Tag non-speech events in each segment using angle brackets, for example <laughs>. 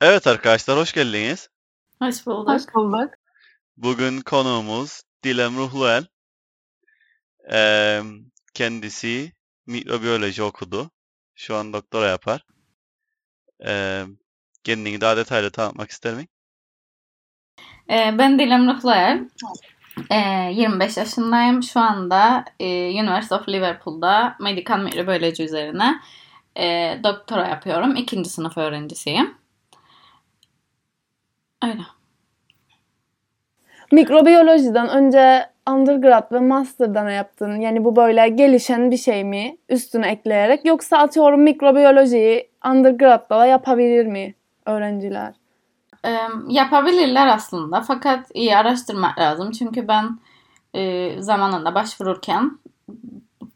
Evet arkadaşlar hoş geldiniz. Hoş bulduk. Hoş bulduk. Bugün konuğumuz Dilem Ruhluel. Ee, kendisi mikrobiyoloji okudu. Şu an doktora yapar. Ee, kendini daha detaylı tanıtmak ister miyim? Ee, ben Dilem Ruhlayel. Ee, 25 yaşındayım. Şu anda e, University of Liverpool'da medikal mikrobiyoloji üzerine e, doktora yapıyorum. İkinci sınıf öğrencisiyim. Öyle. Mikrobiyolojiden önce undergrad ve master'da ne yaptın? Yani bu böyle gelişen bir şey mi üstüne ekleyerek yoksa atıyorum mikrobiyolojiyi undergrad'da da yapabilir mi öğrenciler? Ee, yapabilirler aslında fakat iyi araştırmak lazım. Çünkü ben e, zamanında başvururken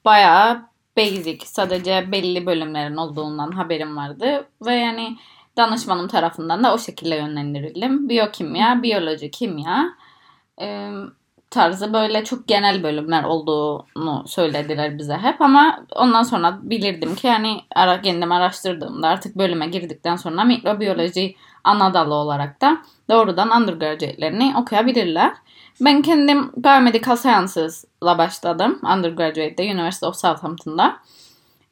bayağı basic sadece belli bölümlerin olduğundan haberim vardı ve yani danışmanım tarafından da o şekilde yönlendirildim. Biyokimya, biyoloji, kimya e, tarzı böyle çok genel bölümler olduğunu söylediler bize hep ama ondan sonra bilirdim ki yani ara, kendim araştırdığımda artık bölüme girdikten sonra mikrobiyoloji ana dalı olarak da doğrudan undergraduate'lerini okuyabilirler. Ben kendim Biomedical Sciences'la başladım undergraduate'de University of Southampton'da.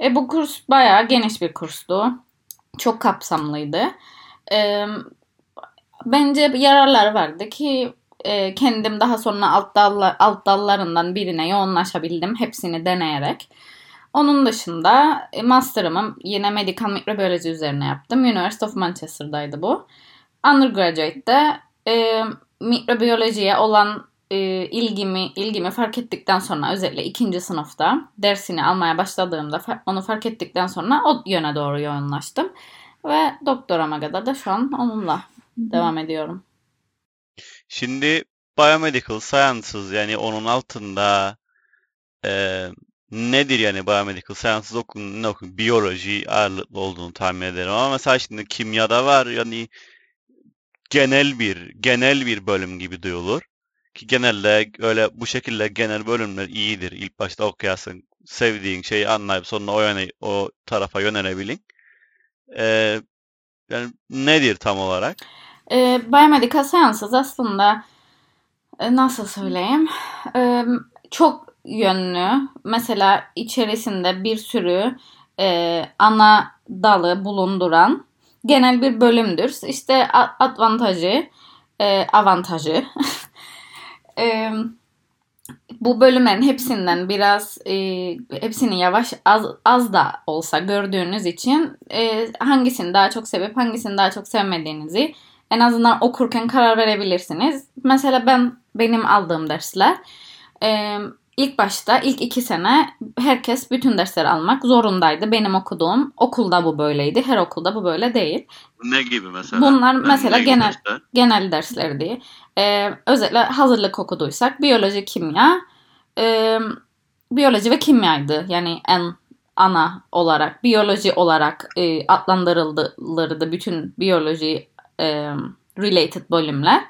E, bu kurs bayağı geniş bir kurstu. Çok kapsamlıydı. E, bence yararları vardı ki e, kendim daha sonra alt, dallar, alt dallarından birine yoğunlaşabildim hepsini deneyerek. Onun dışında master'ımı yine medikal mikrobiyoloji üzerine yaptım. University of Manchester'daydı bu. Undergraduate'de e, mikrobiyolojiye olan e, ilgimi ilgimi fark ettikten sonra özellikle ikinci sınıfta dersini almaya başladığımda onu fark ettikten sonra o yöne doğru yoğunlaştım. Ve doktorama kadar da şu an onunla devam ediyorum. Şimdi Biomedical Sciences yani onun altında e, nedir yani Biomedical Sciences okun, ne okun? Biyoloji ağırlıklı olduğunu tahmin ederim ama mesela şimdi kimyada var yani genel bir genel bir bölüm gibi duyulur. Ki genelde öyle bu şekilde genel bölümler iyidir. İlk başta okuyasın, sevdiğin şeyi anlayıp sonra o yöne, o tarafa yönelebilin. Ee, yani nedir tam olarak? E, Biomedical Sciences aslında e, nasıl söyleyeyim? E, çok yönlü. Mesela içerisinde bir sürü e, ana dalı bulunduran genel bir bölümdür. İşte avantajı, e, avantajı. <laughs> e, bu bölümlerin hepsinden biraz e, hepsini yavaş az, az da olsa gördüğünüz için e, hangisini daha çok sevip hangisini daha çok sevmediğinizi en azından okurken karar verebilirsiniz. Mesela ben benim aldığım dersler e, ilk başta ilk iki sene herkes bütün dersleri almak zorundaydı. Benim okuduğum okulda bu böyleydi. Her okulda bu böyle değil. Ne gibi mesela? Bunlar mesela genel dersler? genel derslerdi. Ee, özellikle hazırlık okuduysak biyoloji, kimya, e, biyoloji ve kimyaydı. Yani en ana olarak biyoloji olarak e, adlandırılırdı bütün biyoloji e, related bölümler.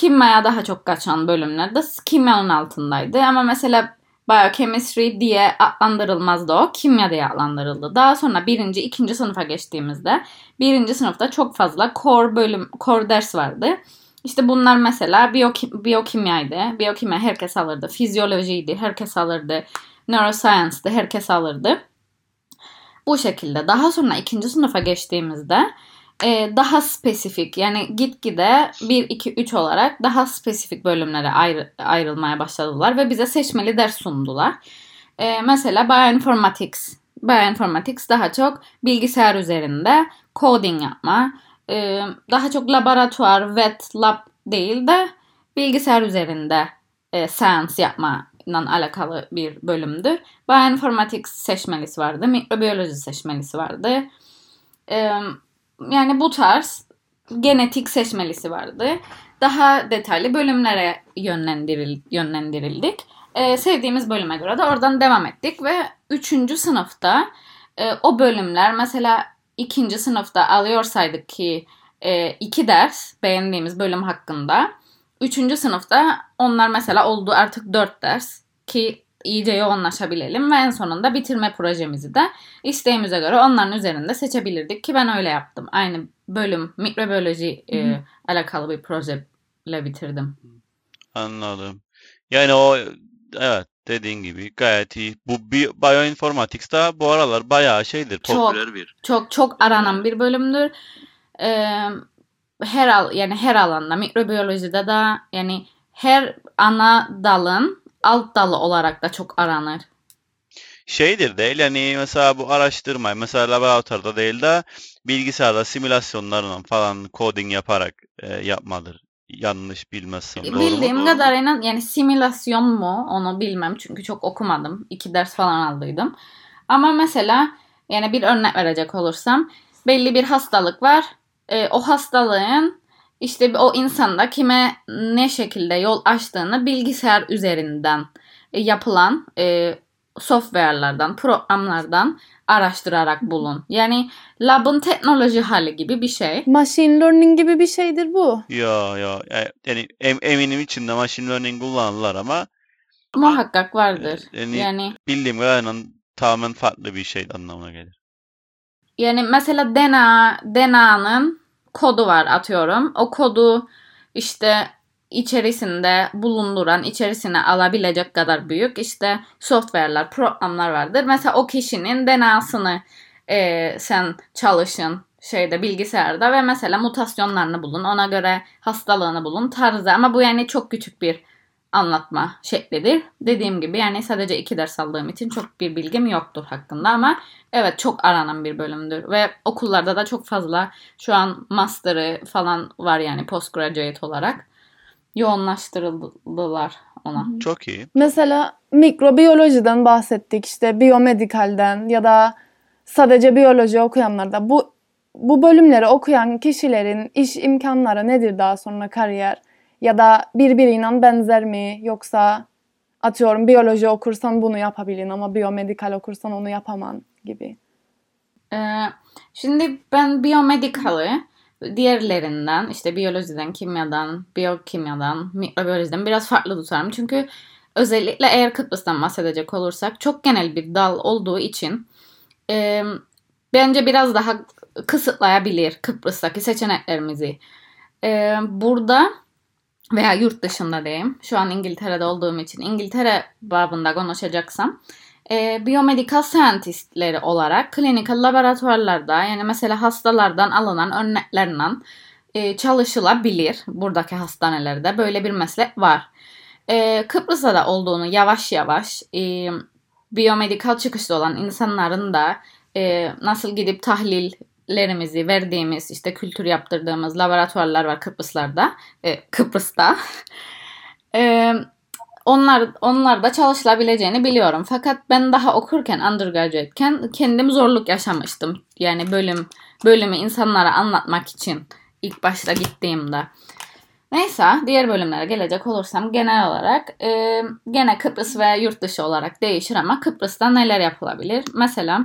Kimyaya daha çok kaçan bölümler de kimyanın altındaydı. Ama mesela biochemistry diye adlandırılmazdı o. Kimya diye adlandırıldı. Daha sonra birinci, ikinci sınıfa geçtiğimizde birinci sınıfta çok fazla core bölüm, core ders vardı. İşte bunlar mesela biyokim, biyokimyaydı. Biyokimya herkes alırdı. Fizyolojiydi. Herkes alırdı. Neuroscience'dı. Herkes alırdı. Bu şekilde. Daha sonra ikinci sınıfa geçtiğimizde e, daha spesifik yani gitgide 1, 2, 3 olarak daha spesifik bölümlere ayrı, ayrılmaya başladılar ve bize seçmeli ders sundular. E, mesela Bioinformatics. Bioinformatics daha çok bilgisayar üzerinde coding yapma, e, daha çok laboratuvar, vet, lab değil de bilgisayar üzerinde e, science yapma alakalı bir bölümdür. Bioinformatics seçmelisi vardı, mikrobiyoloji seçmelisi vardı. E, yani bu tarz genetik seçmelisi vardı. Daha detaylı bölümlere yönlendiril, yönlendirildik. Ee, sevdiğimiz bölüme göre de oradan devam ettik ve üçüncü sınıfta e, o bölümler mesela ikinci sınıfta alıyorsaydık ki e, iki ders beğendiğimiz bölüm hakkında. Üçüncü sınıfta onlar mesela oldu artık dört ders ki iyice yoğunlaşabilelim ve en sonunda bitirme projemizi de isteğimize göre onların üzerinde seçebilirdik ki ben öyle yaptım. Aynı bölüm mikrobiyoloji e, alakalı bir projeyle bitirdim. Anladım. Yani o evet dediğin gibi gayet iyi. Bu bi bioinformatics da bu aralar bayağı şeydir, Çok. popüler bir. Çok çok aranan bir bölümdür. Ee, her al yani her alanda mikrobiyolojide de yani her ana dalın alt dalı olarak da çok aranır. Şeydir değil yani mesela bu araştırma mesela laboratuvarda değil de bilgisayarda simülasyonlarla falan coding yaparak e, yapmadır. Yanlış bilmezsem. Doğru mu? Bildiğim Doğru. kadarıyla yani simülasyon mu onu bilmem çünkü çok okumadım. İki ders falan aldıydım. Ama mesela yani bir örnek verecek olursam belli bir hastalık var. Ee, o hastalığın işte o insanda kime ne şekilde yol açtığını bilgisayar üzerinden e, yapılan e, software'lardan, programlardan araştırarak bulun. Yani labın teknoloji hali gibi bir şey. Machine learning gibi bir şeydir bu. Ya ya e, yani em- eminim içinde machine learning kullanırlar ama Muhakkak vardır. e, yani, Yani bildiğim kadarıyla tamamen farklı bir şey anlamına gelir. Yani mesela DNA, DNA'nın kodu var atıyorum. O kodu işte içerisinde bulunduran, içerisine alabilecek kadar büyük işte software'lar, programlar vardır. Mesela o kişinin DNA'sını e, sen çalışın şeyde bilgisayarda ve mesela mutasyonlarını bulun. Ona göre hastalığını bulun tarzı ama bu yani çok küçük bir anlatma şeklidir. Dediğim gibi yani sadece iki ders aldığım için çok bir bilgim yoktur hakkında ama evet çok aranan bir bölümdür ve okullarda da çok fazla şu an master'ı falan var yani postgraduate olarak yoğunlaştırıldılar ona. Çok iyi. Mesela mikrobiyolojiden bahsettik işte biyomedikalden ya da sadece biyoloji okuyanlarda bu bu bölümleri okuyan kişilerin iş imkanları nedir daha sonra kariyer ya da birbiriyle benzer mi yoksa atıyorum biyoloji okursan bunu yapabilin ama biyomedikal okursan onu yapaman gibi. Ee, şimdi ben biyomedikalı diğerlerinden işte biyolojiden, kimyadan, biyokimyadan, mikrobiyolojiden biraz farklı tutarım. Çünkü özellikle eğer Kıbrıs'tan bahsedecek olursak çok genel bir dal olduğu için e, bence biraz daha kısıtlayabilir Kıbrıs'taki seçeneklerimizi. E, burada veya yurt dışında diyeyim. Şu an İngiltere'de olduğum için İngiltere babında konuşacaksam e, biyomedikal scientistleri olarak klinikal laboratuvarlarda yani mesela hastalardan alınan örneklerle e, çalışılabilir buradaki hastanelerde. Böyle bir meslek var. E, Kıbrıs'ta da olduğunu yavaş yavaş e, biyomedikal çıkışlı olan insanların da e, nasıl gidip tahlillerimizi verdiğimiz işte kültür yaptırdığımız laboratuvarlar var Kıbrıslarda. E, Kıbrıs'ta. <laughs> e, onlar onlar da çalışılabileceğini biliyorum. Fakat ben daha okurken undergraduate'ken kendim zorluk yaşamıştım. Yani bölüm bölümü insanlara anlatmak için ilk başta gittiğimde. Neyse diğer bölümlere gelecek olursam genel olarak e, gene Kıbrıs ve yurt dışı olarak değişir ama Kıbrıs'ta neler yapılabilir? Mesela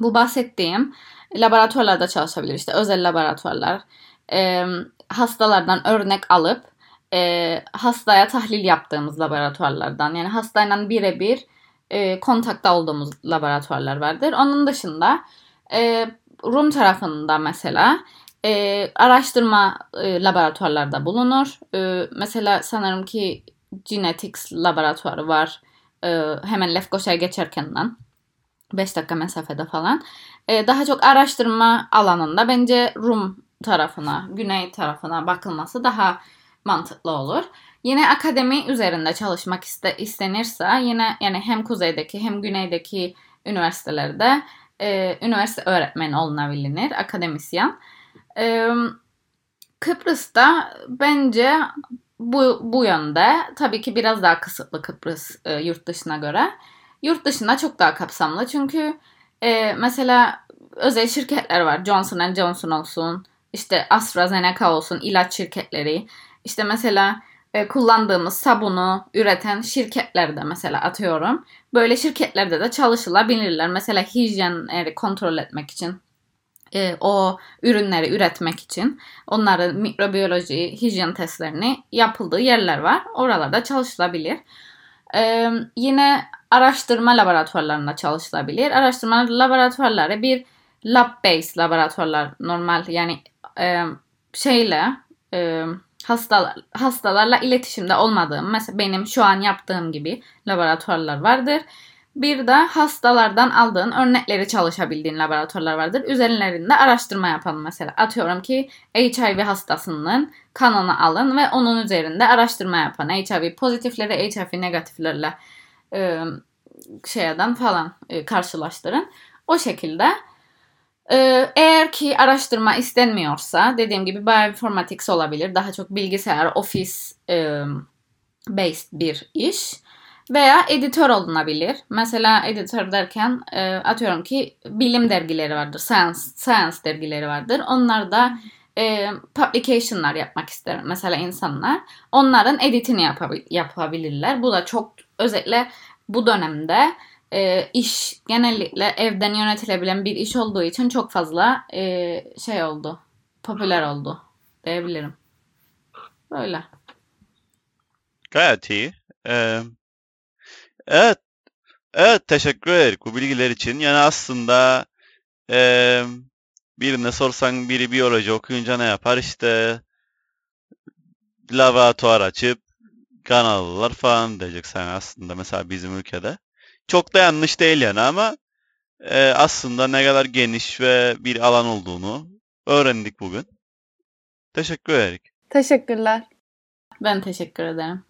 bu bahsettiğim laboratuvarlarda çalışabilir işte özel laboratuvarlar. E, hastalardan örnek alıp e, hastaya tahlil yaptığımız laboratuvarlardan yani hastayla birebir e, kontakta olduğumuz laboratuvarlar vardır. Onun dışında e, Rum tarafında mesela e, araştırma e, laboratuvarlarda bulunur. E, mesela sanırım ki Genetics laboratuvarı var. E, hemen Lefkoşa'ya geçerkenden 5 dakika mesafede falan. E, daha çok araştırma alanında bence Rum tarafına, güney tarafına bakılması daha mantıklı olur. Yine akademi üzerinde çalışmak iste, istenirse yine yani hem kuzeydeki hem güneydeki üniversitelerde e, üniversite öğretmeni olunabilir, akademisyen. E, Kıbrıs'ta bence bu, bu yönde tabii ki biraz daha kısıtlı Kıbrıs e, yurt dışına göre. Yurt dışında çok daha kapsamlı çünkü e, mesela özel şirketler var. Johnson Johnson olsun, işte AstraZeneca olsun, ilaç şirketleri. İşte mesela e, kullandığımız sabunu üreten şirketlerde mesela atıyorum. Böyle şirketlerde de çalışılabilirler. Mesela hijyenleri kontrol etmek için e, o ürünleri üretmek için onların mikrobiyoloji, hijyen testlerini yapıldığı yerler var. Oralarda çalışılabilir. Ee, yine araştırma laboratuvarlarında çalışılabilir. Araştırma laboratuvarları bir lab-based laboratuvarlar normal yani e, şeyle e, hastalar, hastalarla iletişimde olmadığım mesela benim şu an yaptığım gibi laboratuvarlar vardır. Bir de hastalardan aldığın örnekleri çalışabildiğin laboratuvarlar vardır. Üzerlerinde araştırma yapalım mesela. Atıyorum ki HIV hastasının kanını alın ve onun üzerinde araştırma yapın. HIV pozitifleri HIV negatiflerle e, şeyden falan e, karşılaştırın. O şekilde e, eğer ki araştırma istenmiyorsa dediğim gibi bioinformatics olabilir. Daha çok bilgisayar, ofis e, based bir iş. Veya editör olunabilir. Mesela editör derken e, atıyorum ki bilim dergileri vardır. Science, science dergileri vardır. Onlar da e, publication'lar yapmak ister mesela insanlar. Onların editini yapabil- yapabilirler. Bu da çok özellikle bu dönemde e, iş genellikle evden yönetilebilen bir iş olduğu için çok fazla e, şey oldu. Popüler oldu diyebilirim. Böyle. Gayet iyi. Ee, evet. Evet teşekkür ederim bu bilgiler için. Yani aslında eee birine sorsan biri biyoloji okuyunca ne yapar? İşte laboratuvar açıp kan alırlar falan diyecek sen aslında mesela bizim ülkede. Çok da yanlış değil yani ama e, aslında ne kadar geniş ve bir alan olduğunu öğrendik bugün. Teşekkür ederim. Teşekkürler. Ben teşekkür ederim.